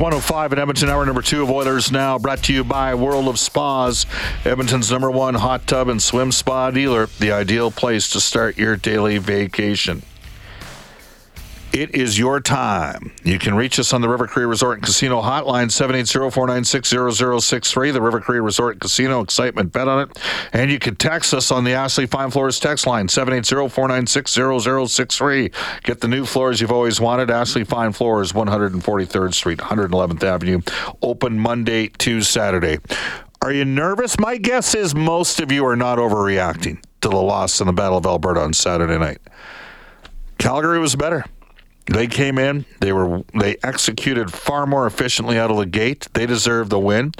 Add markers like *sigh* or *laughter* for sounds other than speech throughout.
105 at Edmonton, hour number two of Oilers Now, brought to you by World of Spas, Edmonton's number one hot tub and swim spa dealer, the ideal place to start your daily vacation. It is your time. You can reach us on the River Cree Resort and Casino hotline 780-496-0063. The River Cree Resort and Casino excitement bet on it. And you can text us on the Ashley Fine Floors text line 780-496-0063. Get the new floors you've always wanted. Ashley Fine Floors, 143rd Street, 111th Avenue. Open Monday to Saturday. Are you nervous? My guess is most of you are not overreacting to the loss in the Battle of Alberta on Saturday night. Calgary was better. They came in. They were they executed far more efficiently out of the gate. They deserve the win.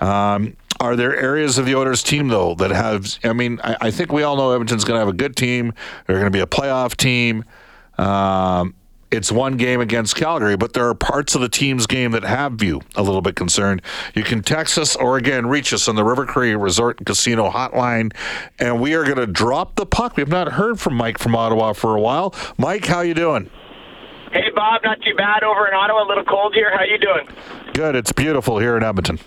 Um, are there areas of the Oilers team though that have? I mean, I, I think we all know Edmonton's going to have a good team. They're going to be a playoff team. Um, it's one game against Calgary, but there are parts of the team's game that have you a little bit concerned. You can text us or again reach us on the River Cree Resort and Casino hotline, and we are going to drop the puck. We've not heard from Mike from Ottawa for a while. Mike, how you doing? Hey, Bob, not too bad over in Ottawa. A little cold here. How you doing? Good. It's beautiful here in Edmonton.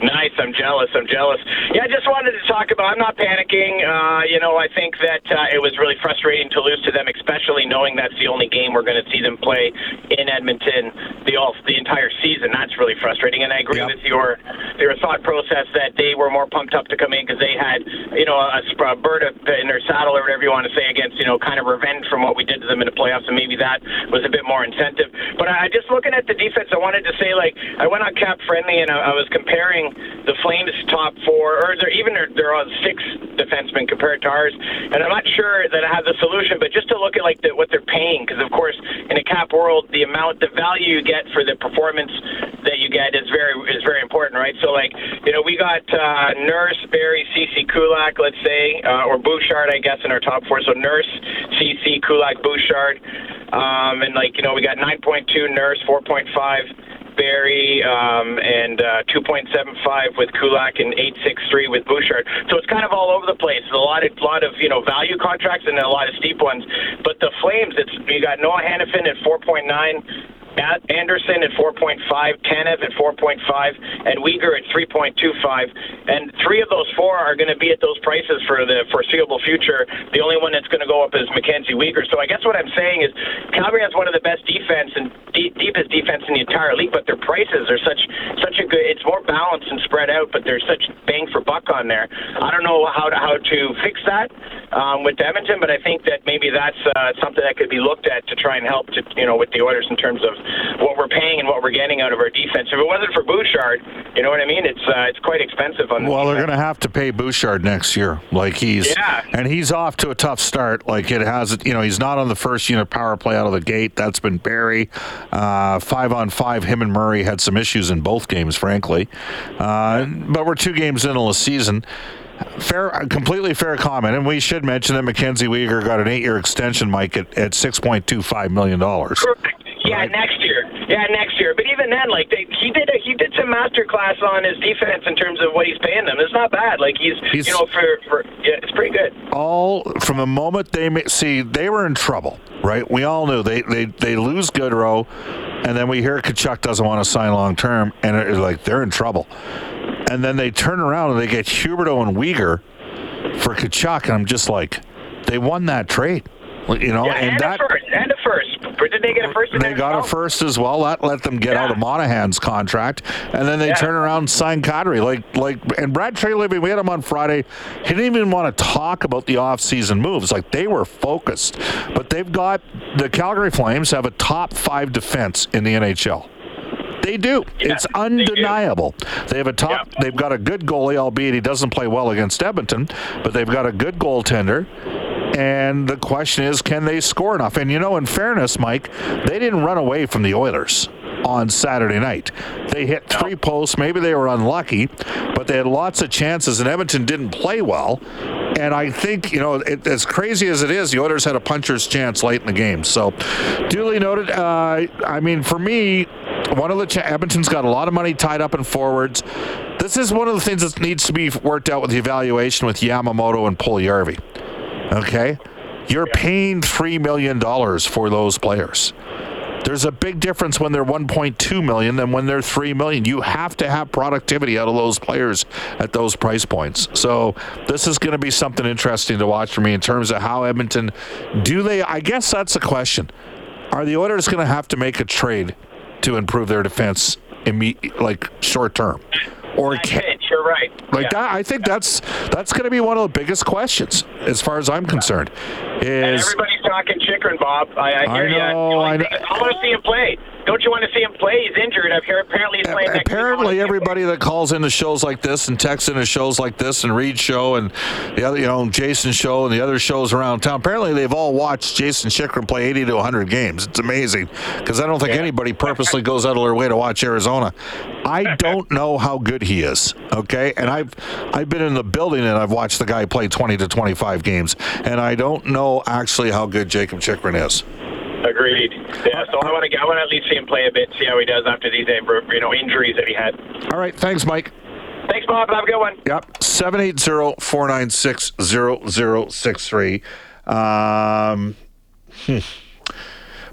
Nice. I'm jealous. I'm jealous. Yeah, I just wanted to talk about. I'm not panicking. Uh, you know, I think that uh, it was really frustrating to lose to them, especially knowing that's the only game we're going to see them play in Edmonton the all the season. That's really frustrating. And I agree yep. with your your thought process that they were more pumped up to come in because they had you know a, a bird in their saddle or whatever you want to say against you know kind of revenge from what we did to them in the playoffs, and maybe that was a bit more incentive. But I just looking at the defense, I wanted to say like I went on Cap Friendly and I, I was comparing the Flames' top four, or they're even they're on six defensemen compared to ours. And I'm not sure that I have the solution, but just to look at like the, what they're paying, because of course in a cap world, the amount, the value you get for the performance that you get is very is very important, right? So like you know we got uh, Nurse, Barrie, Ceci, Kulak, let's say, uh, or Bouchard, I guess, in our top four. So Nurse, Ceci, Kulak, Bouchard, um, and like you know we got 9.2 Nurse, 4.5. Barrie um, and uh, 2.75 with Kulak and 863 with Bouchard. So it's kind of all over the place. A lot of lot of you know value contracts and a lot of steep ones. But the Flames, it's you got Noah Hanifin at 4.9. Andersson at 4.5, Tanev at 4.5, and Weegar at 3.25. And three of those four are going to be at those prices for the foreseeable future. The only one that's going to go up is Mackenzie Weegar. So I guess what I'm saying is Calgary has one of the best defense and deep, deepest defense in the entire league, but their prices are such such a good. It's more balanced and spread out, but there's such bang for buck on there. I don't know how to how to fix that um, with Edmonton, but I think that maybe that's uh, something that could be looked at to try and help to you know with the Oilers in terms of what we're paying and what we're getting out of our defense. If it wasn't for Bouchard, you know what I mean? It's uh, it's quite expensive on. The well, defense. they're going to have to pay Bouchard next year. Like he's yeah. and he's off to a tough start. Like it has, you know, he's not on the first unit power play out of the gate. That's been Barrie. Uh, five on five, him and Murray had some issues in both games, frankly. Uh, but we're two games into the season. Fair, completely fair comment, and we should mention that Mackenzie Weegar got an eight-year extension, Mike, at, at six point two five million dollars. Correct. Yeah, right? next year. Yeah, next year. But even then, like they, he did, a, he did some master class on his defense in terms of what he's paying them. It's not bad. Like he's, he's you know, for, for yeah, it's pretty good. All from the moment they see they were in trouble, right? We all knew they they they lose Gaudreau, and then we hear Tkachuk doesn't want to sign long term, and it's like they're in trouble. and then they turn around and they get Huberdeau and Weegar for Tkachuk, and I'm just like, they won that trade. You know, Yeah, and, and, that first, and a first. But did they get a first? they got a first as well. That let them get out of Yeah. Monahan's contract, and then they Yeah. turn around and sign Kadri. Like, like, and Brad Treliving, we had him on Friday. He didn't even want to talk about the off-season moves. Like they were focused, but they've got the Calgary Flames have a top five defense in the NHL. They do. Yeah, it's they do. undeniable. They, have a top. Yeah. They've got a good goalie, albeit he doesn't play well against Edmonton, but they've got a good goaltender. And the question is, can they score enough? And you know, in fairness, Mike, they didn't run away from the Oilers on Saturday night. They hit three posts. Maybe they were unlucky, but they had lots of chances, and Edmonton didn't play well. And I think, you know, it, as crazy as it is, the Oilers had a puncher's chance late in the game. So, duly noted. Uh, I mean, for me, one of the cha- Edmonton's got a lot of money tied up in forwards. This is one of the things that needs to be worked out with the evaluation with Yamamoto and Puljujärvi. Okay, you're paying three million dollars for those players. There's a big difference when they're 1.2 million than when they're 3 million. You have to have productivity out of those players at those price points. So this is going to be something interesting to watch for me in terms of how Edmonton do they. I guess that's the question. Are the Oilers going to have to make a trade to improve their defense, imme- like short term, or can, it. You're right. like Yeah. that? I think that's that's going to be one of the biggest questions as far as I'm concerned. And Is everybody's talking Chychrun, Bob. I, I hear I you. know, I know. I want to see him play. Don't you want to see him injured. Apparently he's playing next week. I wanna apparently everybody that calls into shows like this and texts into shows like this and Reed show and the other you know Jason show and the other shows around town apparently they've all watched Jason Chychrun play 80 to 100 games. It's amazing because I don't think anybody purposely goes out of their way to watch Arizona. I *laughs* don't know how good he is okay? And I've I've been in the building and I've watched the guy play 20 to 25 games and I don't know actually how good Jakob Chychrun is Agreed. Yeah, so I want to I want to at least see him play a bit, see how he does after these uh, you know injuries that he had. all right thanks Mike Thanks, Bob. Have a good one. Yep. 780-496-0063. Um, hmm.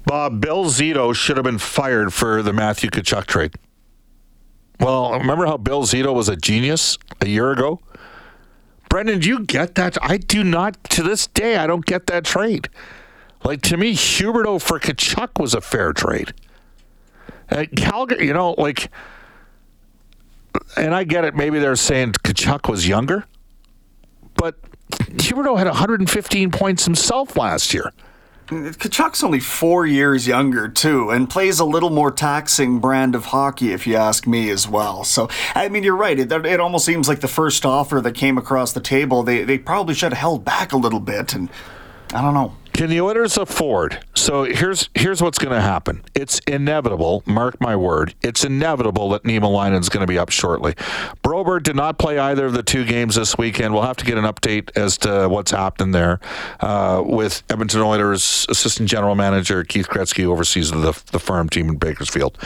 Bob, Bill Zito should have been fired for the Matthew Tkachuk trade. Well, remember how Bill Zito was a genius a year ago? Brendan, do you get that? I do not. To this day, I don't get that trade. Like, to me, Huberdeau for Tkachuk was a fair trade. Uh, Calgary, you know, like and I get it. Maybe they're saying Tkachuk was younger, but Huberdeau had 115 points himself last year. Tkachuk's only four years younger, too, and plays a little more taxing brand of hockey, if you ask me, as well. So, I mean, you're right. It, it almost seems like the first offer that came across the table, they, they probably should have held back a little bit, and I don't know. Can the Oilers afford? So here's here's what's going to happen. It's inevitable. Mark my word. It's inevitable that Niemelainen's going to be up shortly. Broberg did not play either of the two games this weekend. We'll have to get an update as to what's happening there uh, with Edmonton Oilers assistant general manager Keith Gretzky oversees the the farm team in Bakersfield.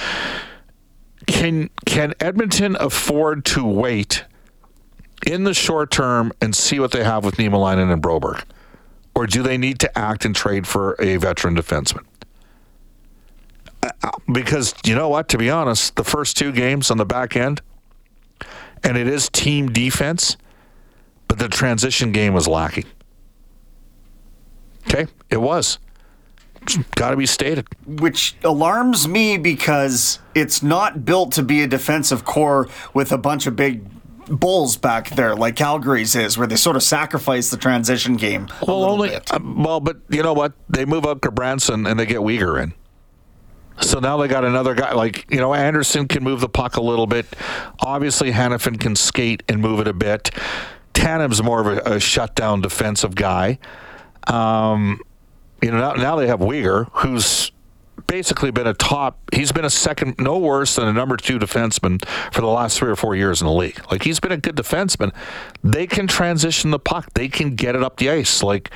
Can can Edmonton afford to wait in the short term and see what they have with Nima and Broberg? Or do they need to act and trade for a veteran defenseman? Uh, Because you know what? To be honest, the first two games on the back end, and it is team defense, but the transition game was lacking. Okay, it was. Got to be stated. Which alarms me because it's not built to be a defensive core with a bunch of big bulls back there like Calgary's is, where they sort of sacrifice the transition game. a Well, only bit. uh, well, but you know what? They move up Gudbranson and they get Weegar in. So now they got another guy like you know Andersson can move the puck a little bit. Obviously, Hanifin can skate and move it a bit. Tanev's more of a, a shutdown defensive guy. Um, you know now, now they have Weegar, who's basically been a top. He's been a second, no worse than a number two defenseman for the last three or four years in the league. Like he's been a good defenseman. They can transition the puck. They can get it up the ice. Like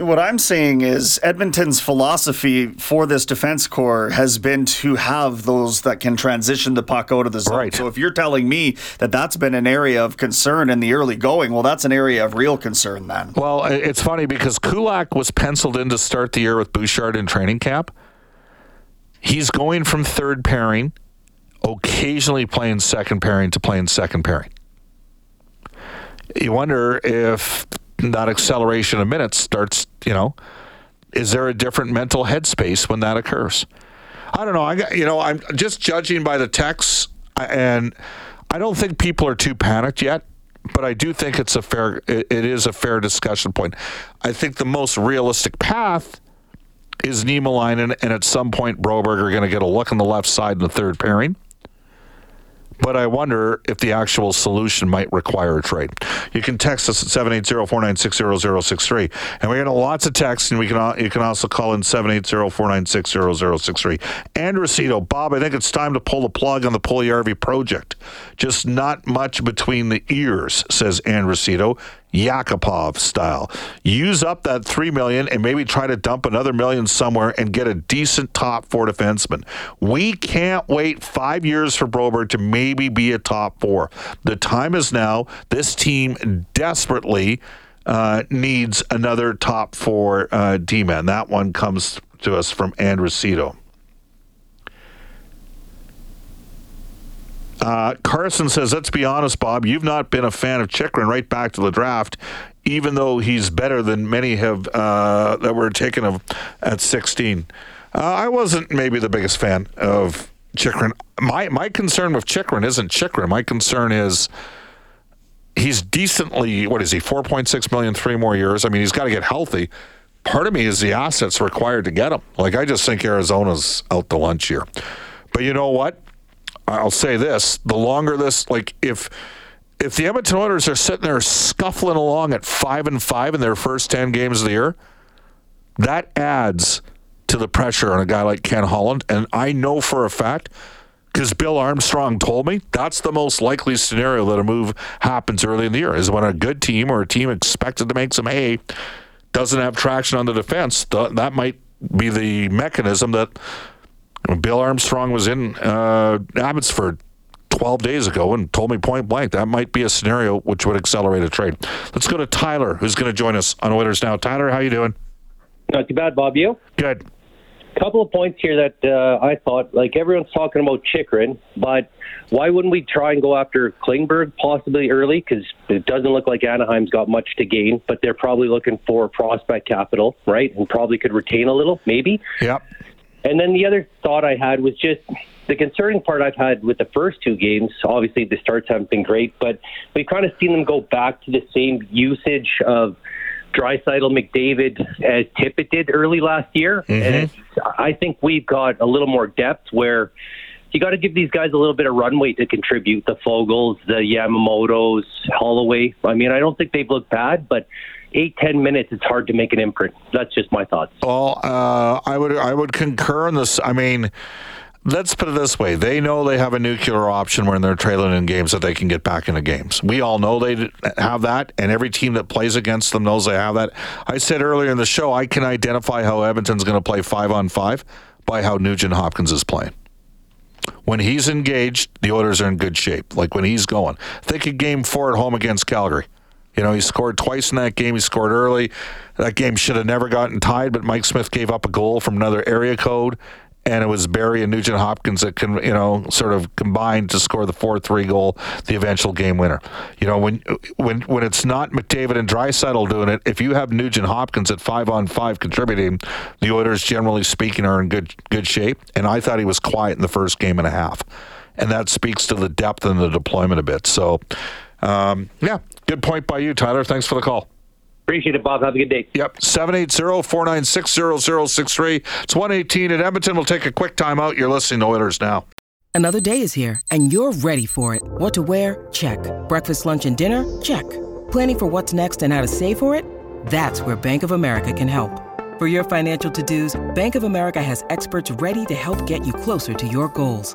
What I'm saying is Edmonton's philosophy for this defense core has been to have those that can transition the puck out of the zone. Right. So if you're telling me that that's been an area of concern in the early going, well, that's an area of real concern then. Well, it's funny because Kulak was penciled in to start the year with Bouchard in training camp. He's going from third pairing occasionally playing second pairing to playing second pairing. You wonder if that acceleration of minutes starts, you know, is there a different mental headspace when that occurs? I don't know. I got, you know, I'm just judging by the texts, and I don't think people are too panicked yet. But I do think it's a fair. It, it is a fair discussion point. I think the most realistic path is Niemelainen, and at some point Broberg are going to get a look on the left side in the third pairing but I wonder if the actual solution might require a trade. You can text us at 780-496-0063. And we're getting lots of texts, and we can you can also call in 780-496-0063. And Rosito, Bob, I think it's time to pull the plug on the Puljujarvi project. Just not much between the ears, says Andrusito. Yakupov style. Use up that three million and maybe try to dump another million somewhere and get a decent top four defenseman. We can't wait five years for Broberg to maybe be a top four. The time is now. This team desperately uh, needs another top four uh, D-man. That one comes to us from Andrusito. Uh, Carson says, let's be honest, Bob, you've not been a fan of Chychrun right back to the draft, even though he's better than many have uh, that were taken of at 16. Uh, I wasn't maybe the biggest fan of Chychrun. My, my concern with Chychrun isn't Chychrun. My concern is he's decently, what is he, 4.6 million, three more years. I mean, he's got to get healthy. Part of me is the assets required to get him. Like, I just think Arizona's out to lunch here. But you know what? I'll say this: the longer this, like if if the Edmonton Oilers are sitting there scuffling along at five and five in their first ten games of the year, that adds to the pressure on a guy like Ken Holland. And I know for a fact, because Bill Armstrong told me, that's the most likely scenario that a move happens early in the year is when a good team or a team expected to make some hay doesn't have traction on the defense. That might be the mechanism that Bill Armstrong was in uh, Abbotsford 12 days ago and told me point blank that might be a scenario which would accelerate a trade. Let's go to Tyler, who's going to join us on Oilers Now. Tyler, how you doing? Not too bad, Bob. You? Good. Couple of points here that uh, I thought, like everyone's talking about Chychrun, but why wouldn't we try and go after Klingberg possibly early? Because it doesn't look like Anaheim's got much to gain, but they're probably looking for prospect capital, right? And probably could retain a little, maybe. Yep. And then the other thought I had was just the concerning part I've had with the first two games. Obviously, the starts haven't been great, but we've kind of seen them go back to the same usage of Draisaitl McDavid as Tippett did early last year. Mm-hmm. And I think we've got a little more depth where you got to give these guys a little bit of runway to contribute. The Foegeles, the Yamamotos, Holloway. I mean, I don't think they've looked bad, but eight ten minutes, it's hard to make an imprint. That's just my thoughts. Well, uh, I would I would concur on this. I mean. Let's put it this way: they know they have a nuclear option when they're trailing in games that they can get back into games. We all know they have that, and every team that plays against them knows they have that. I said earlier in the show, I can identify how Edmonton's going to play five on five by how Nugent Hopkins is playing. When he's engaged, the Oilers are in good shape. Like when he's going. Think of Game Four at home against Calgary. You know, he scored twice in that game. He scored early. That game should have never gotten tied, but Mike Smith gave up a goal from another area code, and it was Barrie and Nugent Hopkins that can, you know, sort of combined to score the four-three goal, the eventual game winner. You know, when when when it's not McDavid and Draisaitl doing it, if you have Nugent Hopkins at five on five contributing, the Oilers, generally speaking, are in good good shape. And I thought he was quiet in the first game and a half, and that speaks to the depth and the deployment a bit. So. Um, yeah, good point by you, Tyler. Thanks for the call. Appreciate it, Bob. Have a good day. Yep. 780-496-0063. It's 118 at Edmonton. We'll take a quick time out. You're listening to Oilers Now. Another day is here, and you're ready for it. What to wear? Check. Breakfast, lunch, and dinner? Check. Planning for what's next and how to save for it? That's where Bank of America can help. For your financial to-dos, Bank of America has experts ready to help get you closer to your goals.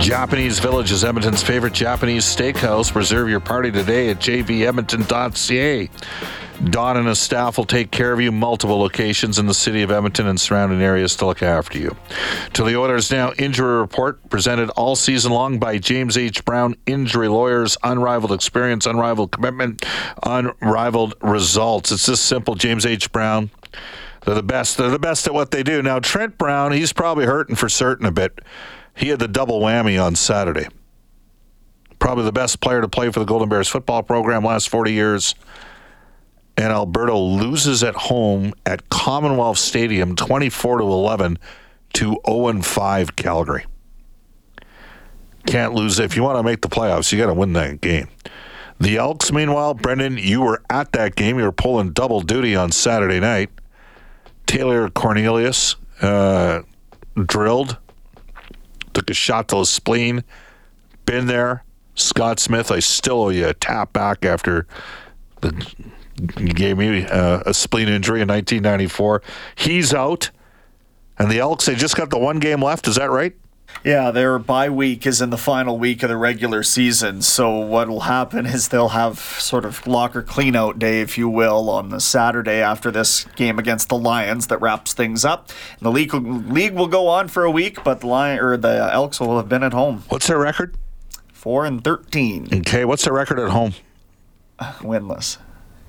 Japanese Village is Edmonton's favorite Japanese steakhouse. Reserve your party today at jvedmonton.ca. Don and his staff will take care of you. Multiple locations in the city of Edmonton and surrounding areas to look after you. To the Oilers Now injury report presented all season long by James H. Brown Injury Lawyers. Unrivaled experience, unrivaled commitment, unrivaled results. It's this simple. James H. Brown. They're the best. They're the best at what they do. Now Trent Brown, he's probably hurting for certain a bit. He had the double whammy on Saturday. Probably the best player to play for the Golden Bears football program last 40 years and Alberta loses at home at Commonwealth Stadium 24 to 11 to 0 5 Calgary. Can't lose. If you want to make the playoffs, you got to win that game. The Elks, meanwhile, Brendan, you were at that game. You were pulling double duty on Saturday night. Taylor Cornelius uh, drilled, took a shot to the spleen. Been there. Scott Smith, I still owe you a tap back after the he gave me uh, a spleen injury in 1994. He's out, and the Elks they just got the one game left. Is that right? Yeah, their bye week is in the final week of the regular season. So what will happen is they'll have sort of locker cleanout day, if you will, on the Saturday after this game against the Lions that wraps things up. And the league league will go on for a week, but the Lion or the Elks will have been at home. What's their record? Four and thirteen. Okay, what's their record at home? Winless.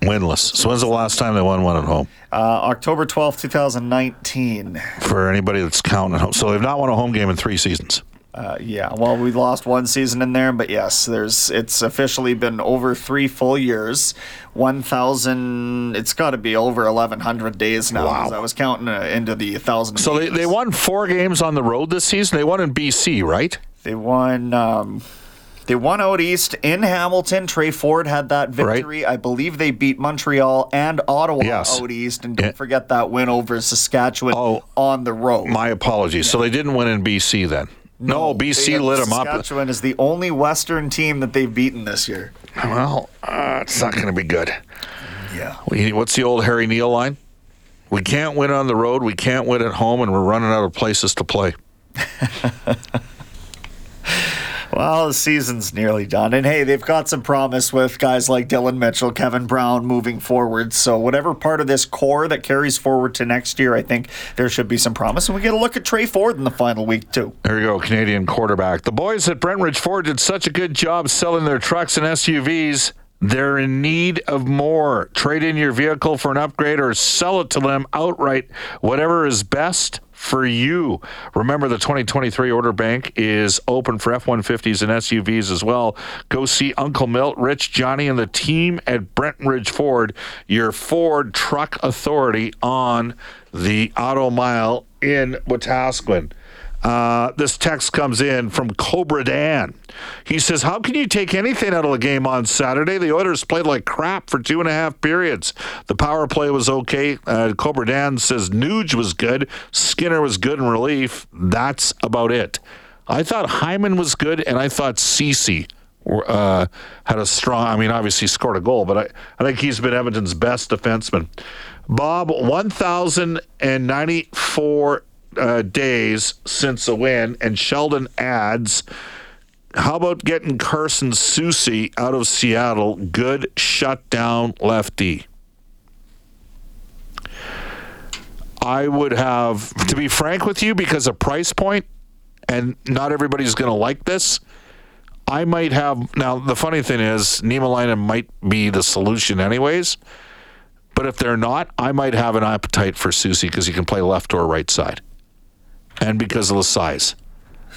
Winless. So when's the last time they won one at home? Uh, October twelfth, 2019. For anybody that's counting at home. So they've not won a home game in three seasons. Uh, yeah, well, we lost one season in there, but yes, there's it's officially been over three full years, one thousand. It's got to be over eleven hundred days now. Wow. I was counting uh, into the thousand. So they, they won four games on the road this season. They won in BC, right? They won. Um, they won out east in Hamilton. Tre Ford had that victory. Right. I believe they beat Montreal and Ottawa yes. out east. And don't forget that win over Saskatchewan oh, on the road. My apologies. Yeah. So they didn't win in BC then? No, no BC lit them up. Saskatchewan is the only Western team that they've beaten this year. Well, uh, it's not going to be good. Yeah. What's the old Harry Neale line? We can't win on the road, we can't win at home, and we're running out of places to play. *laughs* Well, the season's nearly done. And hey, they've got some promise with guys like Dillon Mitchell, Kevin Brown moving forward. So, whatever part of this core that carries forward to next year, I think there should be some promise. And we get a look at Tre Ford in the final week, too. There you go, Canadian quarterback. The boys at Brentridge Ford did such a good job selling their trucks and SUVs. They're in need of more. Trade in your vehicle for an upgrade or sell it to them outright. Whatever is best for you. Remember, the 2023 order bank is open for F 150s and SUVs as well. Go see Uncle Milt, Rich, Johnny, and the team at Brentridge Ford, your Ford truck authority on the Auto Mile in Wetaskiwin. Uh, this text comes in from Cobra Dan. He says, How can you take anything out of the game on Saturday? The Oilers played like crap for two and a half periods. The power play was okay. Uh, Cobra Dan says Nuge was good. Skinner was good in relief. That's about it. I thought Hyman was good, and I thought Ceci uh, had a strong. I mean, obviously scored a goal, but I, I think he's been Edmonton's best defenseman. Bob, 1,094 uh, days since the win, and Sheldon adds, "How about getting Carson Soucy out of Seattle? Good shutdown lefty." I would have, to be frank with you, because of price point, and not everybody's going to like this. I might have now. The funny thing is, Niemelainen might be the solution, anyways. But if they're not, I might have an appetite for Soucy because he can play left or right side and because of the size.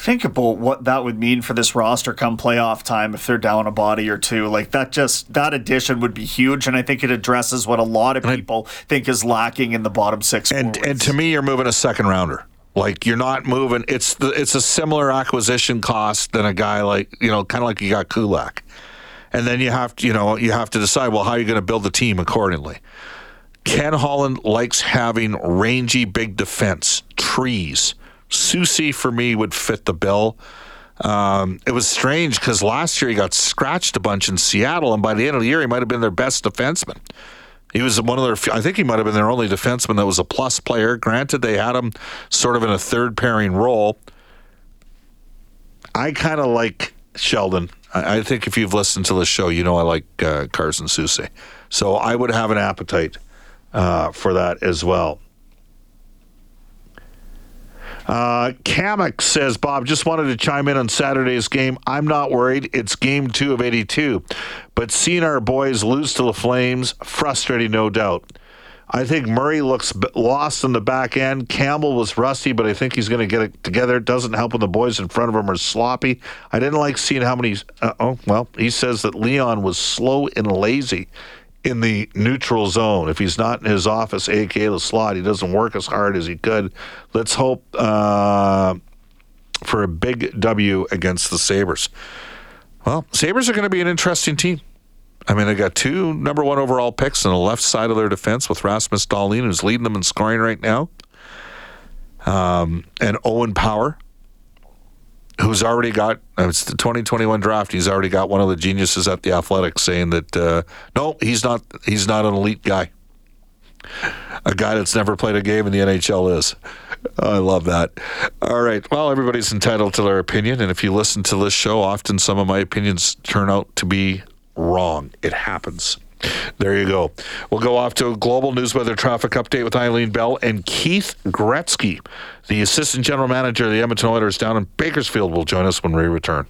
Think about what that would mean for this roster come playoff time if they're down a body or two. Like that just that addition would be huge, and I think it addresses what a lot of people I, think is lacking in the bottom six. And forwards. and to me, you're moving a second rounder. Like you're not moving. It's the, it's a similar acquisition cost than a guy like you know, kind of like you got Kulak, and then you have to you know you have to decide well how you're you going to build the team accordingly. Ken Holland likes having rangy big defense, trees Soucy for me would fit the bill. Um, it was strange because last year he got scratched a bunch in Seattle, and by the end of the year, he might have been their best defenseman. He was one of their, I think he might have been their only defenseman that was a plus player. Granted, they had him sort of in a third pairing role. I kind of like Sheldon. I, I, think if you've listened to the show, you know I like uh, Carson Soucy. So I would have an appetite uh, for that as well. Uh, Kamek says, Bob, just wanted to chime in on Saturday's game. I'm not worried. It's game two of 82. But seeing our boys lose to the Flames, frustrating, no doubt. I think Murray looks lost in the back end. Campbell was rusty, but I think he's going to get it together. It doesn't help when the boys in front of him are sloppy. I didn't like seeing how many. Uh, oh, well, he says that Leon was slow and lazy in the neutral zone. If he's not in his office, aka the slot, he doesn't work as hard as he could. Let's hope uh, for a big W against the Sabres. Well, Sabres are going to be an interesting team. I mean, they got two number one overall picks on the left side of their defense with Rasmus Dahlin, who's leading them in scoring right now, um, and Owen Power, who's already got uh, it's the 2021 draft. He's already got one of the geniuses at the Athletics saying that uh, no, he's not. He's not an elite guy. A guy that's never played a game in the NHL is. I love that. All right. Well, everybody's entitled to their opinion, and if you listen to this show, often some of my opinions turn out to be wrong. It happens. There you go. We'll go off to a global news weather traffic update with Eileen Bell and Keith Gretzky, the assistant general manager of the Edmonton Oilers down in Bakersfield, will join us when we return.